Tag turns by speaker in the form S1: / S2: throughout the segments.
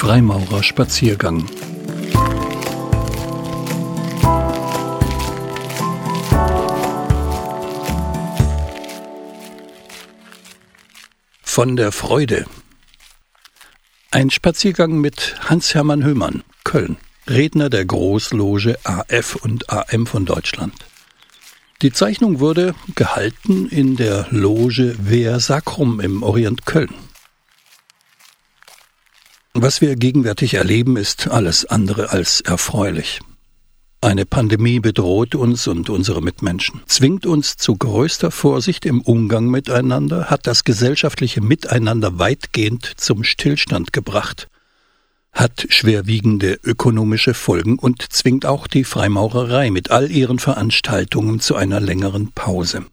S1: Freimaurerspaziergang. Von der Freude. Ein Spaziergang mit Hans-Hermann Höhmann, Köln, Redner der Großloge AF und AM von Deutschland. Die Zeichnung wurde gehalten in der Loge Vea Sacrum im Orient Köln. Was wir gegenwärtig erleben, ist alles andere als erfreulich. Eine Pandemie bedroht uns und unsere Mitmenschen, zwingt uns zu größter Vorsicht im Umgang miteinander, hat das gesellschaftliche Miteinander weitgehend zum Stillstand gebracht, hat schwerwiegende ökonomische Folgen und zwingt auch die Freimaurerei mit all ihren Veranstaltungen zu einer längeren Pause.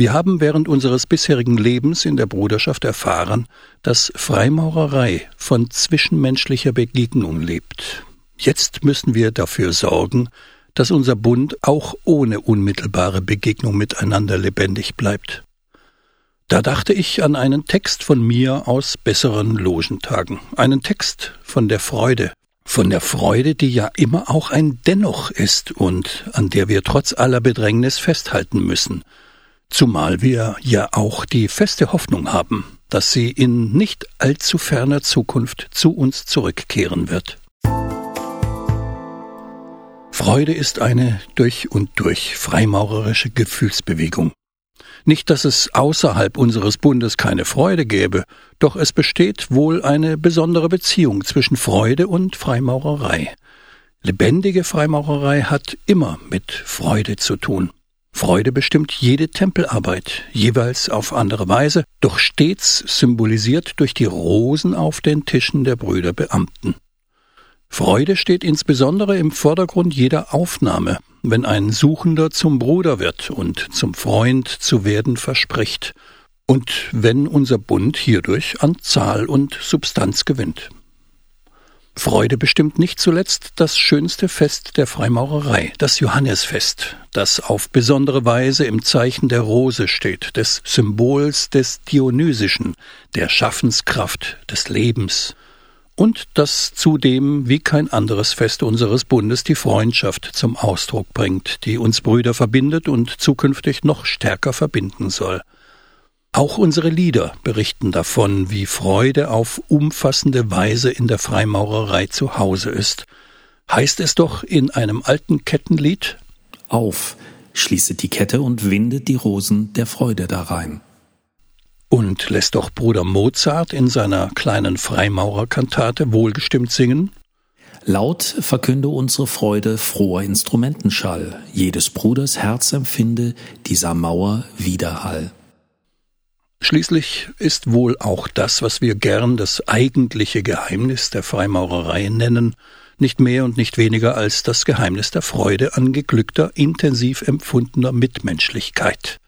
S1: Wir haben während unseres bisherigen Lebens in der Bruderschaft erfahren, dass Freimaurerei von zwischenmenschlicher Begegnung lebt. Jetzt müssen wir dafür sorgen, dass unser Bund auch ohne unmittelbare Begegnung miteinander lebendig bleibt. Da dachte ich an einen Text von mir aus besseren Logentagen, einen Text von der Freude, von der Freude, die ja immer auch ein Dennoch ist und an der wir trotz aller Bedrängnis festhalten müssen, zumal wir ja auch die feste Hoffnung haben, dass sie in nicht allzu ferner Zukunft zu uns zurückkehren wird. Freude ist eine durch und durch freimaurerische Gefühlsbewegung. Nicht, dass es außerhalb unseres Bundes keine Freude gäbe, doch es besteht wohl eine besondere Beziehung zwischen Freude und Freimaurerei. Lebendige Freimaurerei hat immer mit Freude zu tun. Freude bestimmt jede Tempelarbeit, jeweils auf andere Weise, doch stets symbolisiert durch die Rosen auf den Tischen der Brüder Beamten. Freude steht insbesondere im Vordergrund jeder Aufnahme, wenn ein Suchender zum Bruder wird und zum Freund zu werden verspricht, und wenn unser Bund hierdurch an Zahl und Substanz gewinnt. Freude bestimmt nicht zuletzt das schönste Fest der Freimaurerei, das Johannesfest, das auf besondere Weise im Zeichen der Rose steht, des Symbols des Dionysischen, der Schaffenskraft, des Lebens, und das zudem wie kein anderes Fest unseres Bundes die Freundschaft zum Ausdruck bringt, die uns Brüder verbindet und zukünftig noch stärker verbinden soll. Auch unsere Lieder berichten davon, wie Freude auf umfassende Weise in der Freimaurerei zu Hause ist. Heißt es doch in einem alten Kettenlied
S2: Auf, schließet die Kette und windet die Rosen der Freude darein.
S1: Und lässt doch Bruder Mozart in seiner kleinen Freimaurerkantate wohlgestimmt singen?
S2: Laut verkünde unsere Freude froher Instrumentenschall, jedes Bruders Herz empfinde dieser Mauer Widerhall.
S1: Schließlich ist wohl auch das, was wir gern das eigentliche Geheimnis der Freimaurerei nennen, nicht mehr und nicht weniger als das Geheimnis der Freude an geglückter, intensiv empfundener Mitmenschlichkeit.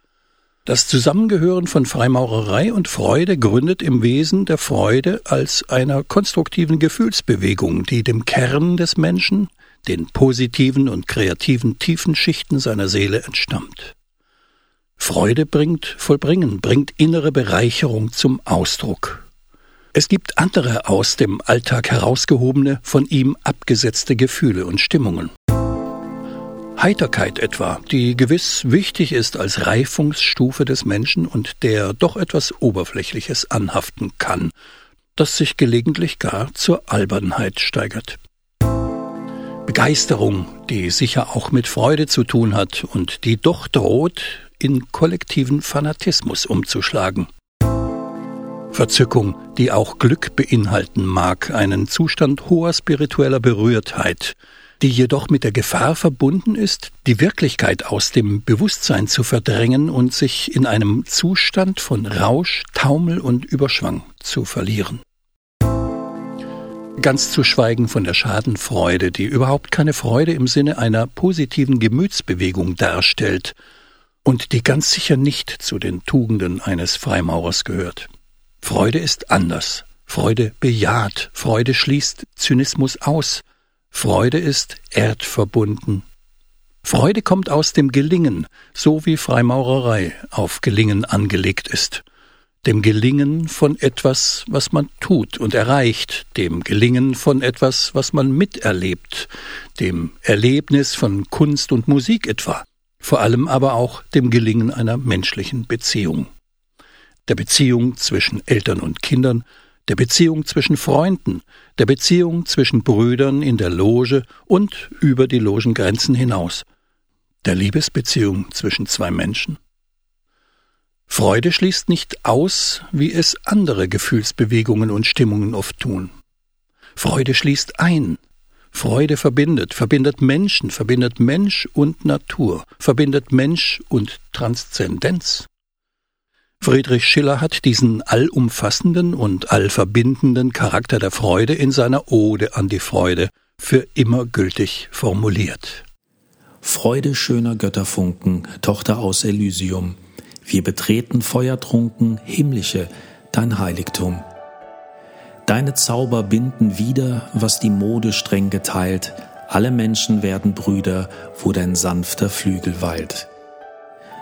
S1: Das Zusammengehören von Freimaurerei und Freude gründet im Wesen der Freude als einer konstruktiven Gefühlsbewegung, die dem Kern des Menschen, den positiven und kreativen tiefen Schichten seiner Seele entstammt. Freude bringt Vollbringen, bringt innere Bereicherung zum Ausdruck. Es gibt andere aus dem Alltag herausgehobene, von ihm abgesetzte Gefühle und Stimmungen. Heiterkeit etwa, die gewiss wichtig ist als Reifungsstufe des Menschen und der doch etwas Oberflächliches anhaften kann, das sich gelegentlich gar zur Albernheit steigert. Begeisterung, die sicher auch mit Freude zu tun hat und die doch droht, in kollektiven Fanatismus umzuschlagen. Verzückung, die auch Glück beinhalten mag, einen Zustand hoher spiritueller Berührtheit, die jedoch mit der Gefahr verbunden ist, die Wirklichkeit aus dem Bewusstsein zu verdrängen und sich in einem Zustand von Rausch, Taumel und Überschwang zu verlieren. Ganz zu schweigen von der Schadenfreude, die überhaupt keine Freude im Sinne einer positiven Gemütsbewegung darstellt, und die ganz sicher nicht zu den Tugenden eines Freimaurers gehört. Freude ist anders. Freude bejaht. Freude schließt Zynismus aus. Freude ist erdverbunden. Freude kommt aus dem Gelingen, so wie Freimaurerei auf Gelingen angelegt ist. dem Gelingen von etwas, was man tut und erreicht, dem Gelingen von etwas, was man miterlebt, dem Erlebnis von Kunst und Musik etwa, vor allem aber auch dem Gelingen einer menschlichen Beziehung. Der Beziehung zwischen Eltern und Kindern, der Beziehung zwischen Freunden, der Beziehung zwischen Brüdern in der Loge und über die Logengrenzen hinaus, der Liebesbeziehung zwischen zwei Menschen. Freude schließt nicht aus, wie es andere Gefühlsbewegungen und Stimmungen oft tun. Freude schließt ein. Freude verbindet, verbindet Menschen, verbindet Mensch und Natur, verbindet Mensch und Transzendenz. Friedrich Schiller hat diesen allumfassenden und allverbindenden Charakter der Freude in seiner Ode an die Freude für immer gültig formuliert.
S2: Freude schöner Götterfunken, Tochter aus Elysium, wir betreten feuertrunken himmlische, dein Heiligtum. Deine Zauber binden wieder, was die Mode streng geteilt, alle Menschen werden Brüder, wo dein sanfter Flügel weilt.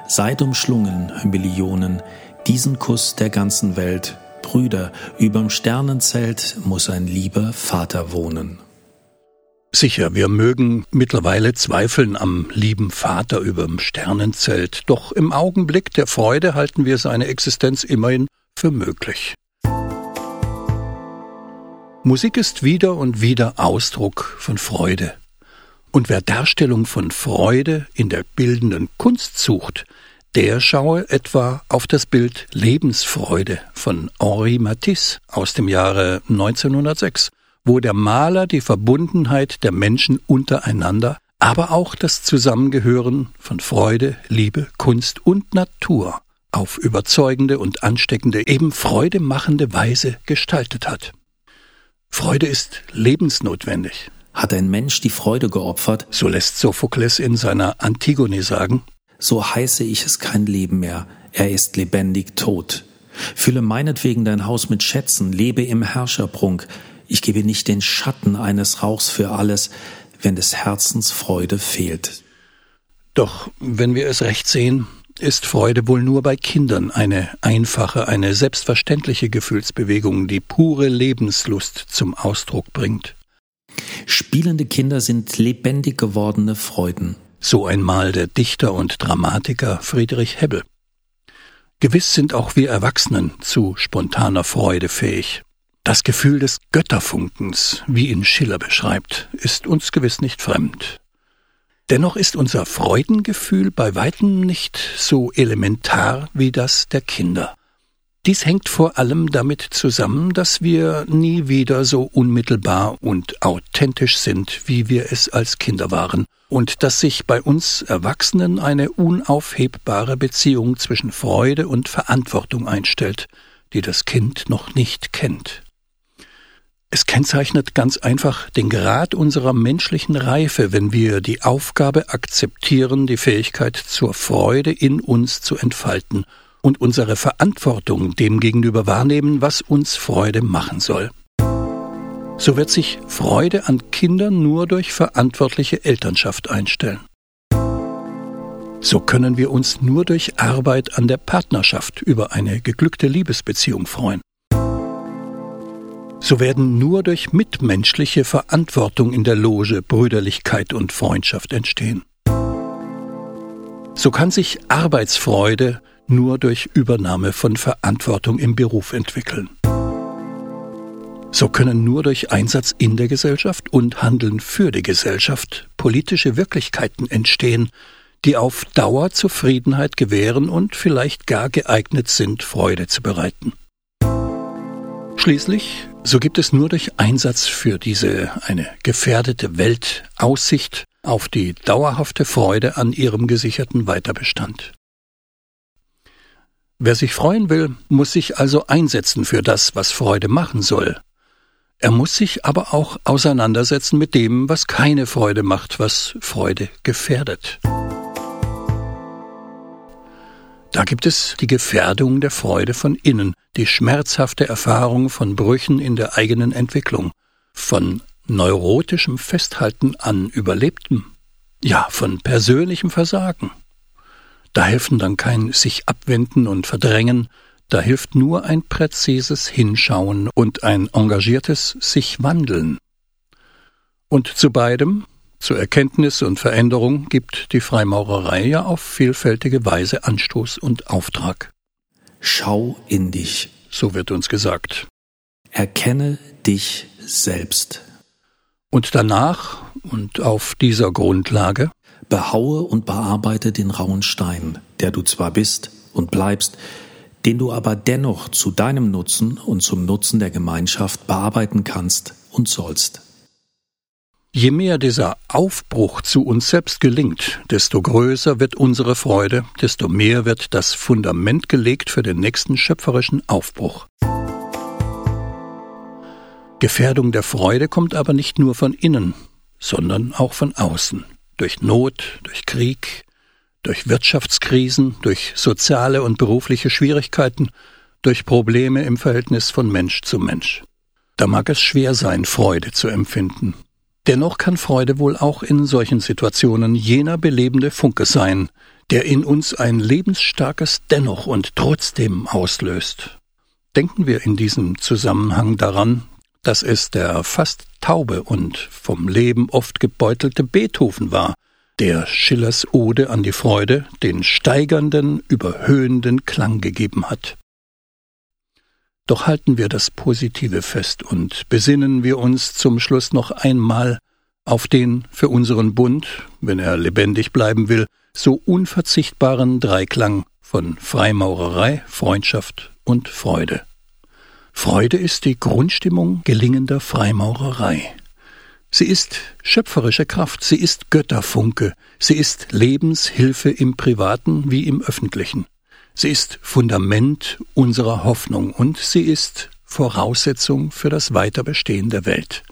S2: Seid umschlungen, Millionen, diesen Kuss der ganzen Welt, Brüder, überm Sternenzelt muss ein lieber Vater wohnen.
S1: Sicher, wir mögen mittlerweile zweifeln am lieben Vater überm Sternenzelt, doch im Augenblick der Freude halten wir seine Existenz immerhin für möglich. Musik ist wieder und wieder Ausdruck von Freude. Und wer Darstellung von Freude in der bildenden Kunst sucht, der schaue etwa auf das Bild Lebensfreude von Henri Matisse aus dem Jahre 1906, wo der Maler die Verbundenheit der Menschen untereinander, aber auch das Zusammengehören von Freude, Liebe, Kunst und Natur auf überzeugende und ansteckende, eben freudemachende Weise gestaltet hat. Freude ist lebensnotwendig.
S2: Hat ein Mensch die Freude geopfert?
S1: So lässt Sophokles in seiner Antigone sagen
S2: so heiße ich es kein Leben mehr, er ist lebendig tot. Fülle meinetwegen dein Haus mit Schätzen, lebe im Herrscherprunk, ich gebe nicht den Schatten eines Rauchs für alles, wenn des Herzens Freude fehlt.
S1: Doch wenn wir es recht sehen, ist Freude wohl nur bei Kindern eine einfache, eine selbstverständliche Gefühlsbewegung, die pure Lebenslust zum Ausdruck bringt.
S2: Spielende Kinder sind lebendig gewordene Freuden.
S1: So einmal der Dichter und Dramatiker Friedrich Hebbel. Gewiss sind auch wir Erwachsenen zu spontaner Freude fähig. Das Gefühl des Götterfunkens, wie ihn Schiller beschreibt, ist uns gewiss nicht fremd. Dennoch ist unser Freudengefühl bei weitem nicht so elementar wie das der Kinder. Dies hängt vor allem damit zusammen, dass wir nie wieder so unmittelbar und authentisch sind, wie wir es als Kinder waren, und dass sich bei uns Erwachsenen eine unaufhebbare Beziehung zwischen Freude und Verantwortung einstellt, die das Kind noch nicht kennt. Es kennzeichnet ganz einfach den Grad unserer menschlichen Reife, wenn wir die Aufgabe akzeptieren, die Fähigkeit zur Freude in uns zu entfalten und unsere Verantwortung dem gegenüber wahrnehmen, was uns Freude machen soll. So wird sich Freude an Kindern nur durch verantwortliche Elternschaft einstellen. So können wir uns nur durch Arbeit an der Partnerschaft über eine geglückte Liebesbeziehung freuen. So werden nur durch mitmenschliche Verantwortung in der Loge Brüderlichkeit und Freundschaft entstehen. So kann sich Arbeitsfreude nur durch Übernahme von Verantwortung im Beruf entwickeln. So können nur durch Einsatz in der Gesellschaft und Handeln für die Gesellschaft politische Wirklichkeiten entstehen, die auf Dauer Zufriedenheit gewähren und vielleicht gar geeignet sind, Freude zu bereiten. Schließlich, so gibt es nur durch Einsatz für diese eine gefährdete Welt Aussicht auf die dauerhafte Freude an ihrem gesicherten Weiterbestand. Wer sich freuen will, muss sich also einsetzen für das, was Freude machen soll. Er muss sich aber auch auseinandersetzen mit dem, was keine Freude macht, was Freude gefährdet. Da gibt es die Gefährdung der Freude von innen, die schmerzhafte Erfahrung von Brüchen in der eigenen Entwicklung, von neurotischem Festhalten an Überlebtem, ja, von persönlichem Versagen. Da helfen dann kein sich abwenden und verdrängen, Da hilft nur ein präzises Hinschauen und ein engagiertes sich wandeln. Und zu beidem, zu Erkenntnis und Veränderung, gibt die Freimaurerei ja auf vielfältige Weise Anstoß und Auftrag.
S2: Schau in dich.
S1: So wird uns gesagt.
S2: Erkenne dich selbst.
S1: Und danach und auf dieser Grundlage
S2: behaue und bearbeite den rauen Stein, der du zwar bist und bleibst, den du aber dennoch zu deinem Nutzen und zum Nutzen der Gemeinschaft bearbeiten kannst und sollst.
S1: Je mehr dieser Aufbruch zu uns selbst gelingt, desto größer wird unsere Freude, desto mehr wird das Fundament gelegt für den nächsten schöpferischen Aufbruch. Gefährdung der Freude kommt aber nicht nur von innen, sondern auch von außen, durch Not, durch Krieg, durch Wirtschaftskrisen, durch soziale und berufliche Schwierigkeiten, durch Probleme im Verhältnis von Mensch zu Mensch. Da mag es schwer sein, Freude zu empfinden. Dennoch kann Freude wohl auch in solchen Situationen jener belebende Funke sein, der in uns ein lebensstarkes Dennoch und trotzdem auslöst. Denken wir in diesem Zusammenhang daran, dass es der fast taube und vom Leben oft gebeutelte Beethoven war, der Schillers Ode an die Freude den steigernden, überhöhenden Klang gegeben hat. Doch halten wir das Positive fest und besinnen wir uns zum Schluss noch einmal auf den für unseren Bund, wenn er lebendig bleiben will, so unverzichtbaren Dreiklang von Freimaurerei, Freundschaft und Freude. Freude ist die Grundstimmung gelingender Freimaurerei. Sie ist schöpferische Kraft, sie ist Götterfunke, sie ist Lebenshilfe im privaten wie im öffentlichen. Sie ist Fundament unserer Hoffnung und sie ist Voraussetzung für das Weiterbestehen der Welt.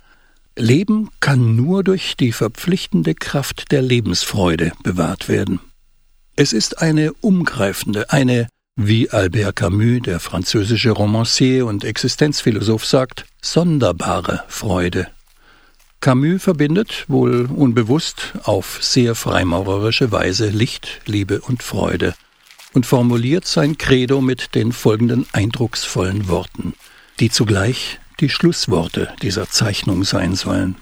S1: Leben kann nur durch die verpflichtende Kraft der Lebensfreude bewahrt werden. Es ist eine umgreifende, eine, wie Albert Camus, der französische Romancier und Existenzphilosoph, sagt, sonderbare Freude. Camus verbindet, wohl unbewusst, auf sehr freimaurerische Weise Licht, Liebe und Freude und formuliert sein Credo mit den folgenden eindrucksvollen Worten, die zugleich die Schlussworte dieser Zeichnung sein sollen.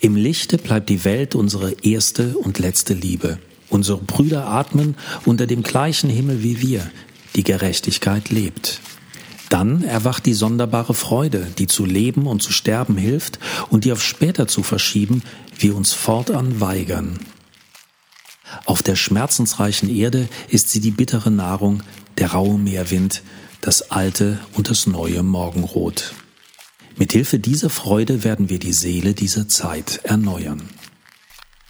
S2: Im Lichte bleibt die Welt unsere erste und letzte Liebe. Unsere Brüder atmen unter dem gleichen Himmel wie wir. Die Gerechtigkeit lebt. Dann erwacht die sonderbare Freude, die zu leben und zu sterben hilft und die auf später zu verschieben, wir uns fortan weigern. Auf der schmerzensreichen Erde ist sie die bittere Nahrung, der raue Meerwind, das alte und das neue Morgenrot. Mithilfe dieser Freude werden wir die Seele dieser Zeit erneuern.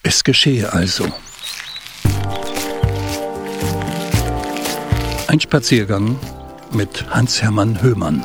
S1: Es geschehe also. Ein Spaziergang mit Hans-Hermann Höhmann.